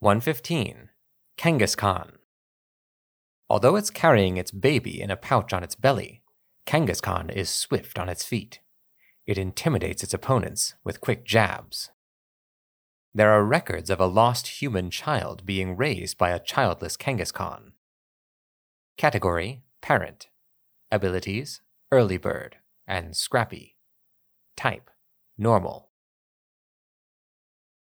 115. Kangaskhan. Although it's carrying its baby in a pouch on its belly, Kangaskhan is swift on its feet. It intimidates its opponents with quick jabs. There are records of a lost human child being raised by a childless Kangaskhan. Category Parent. Abilities Early Bird and Scrappy. Type Normal.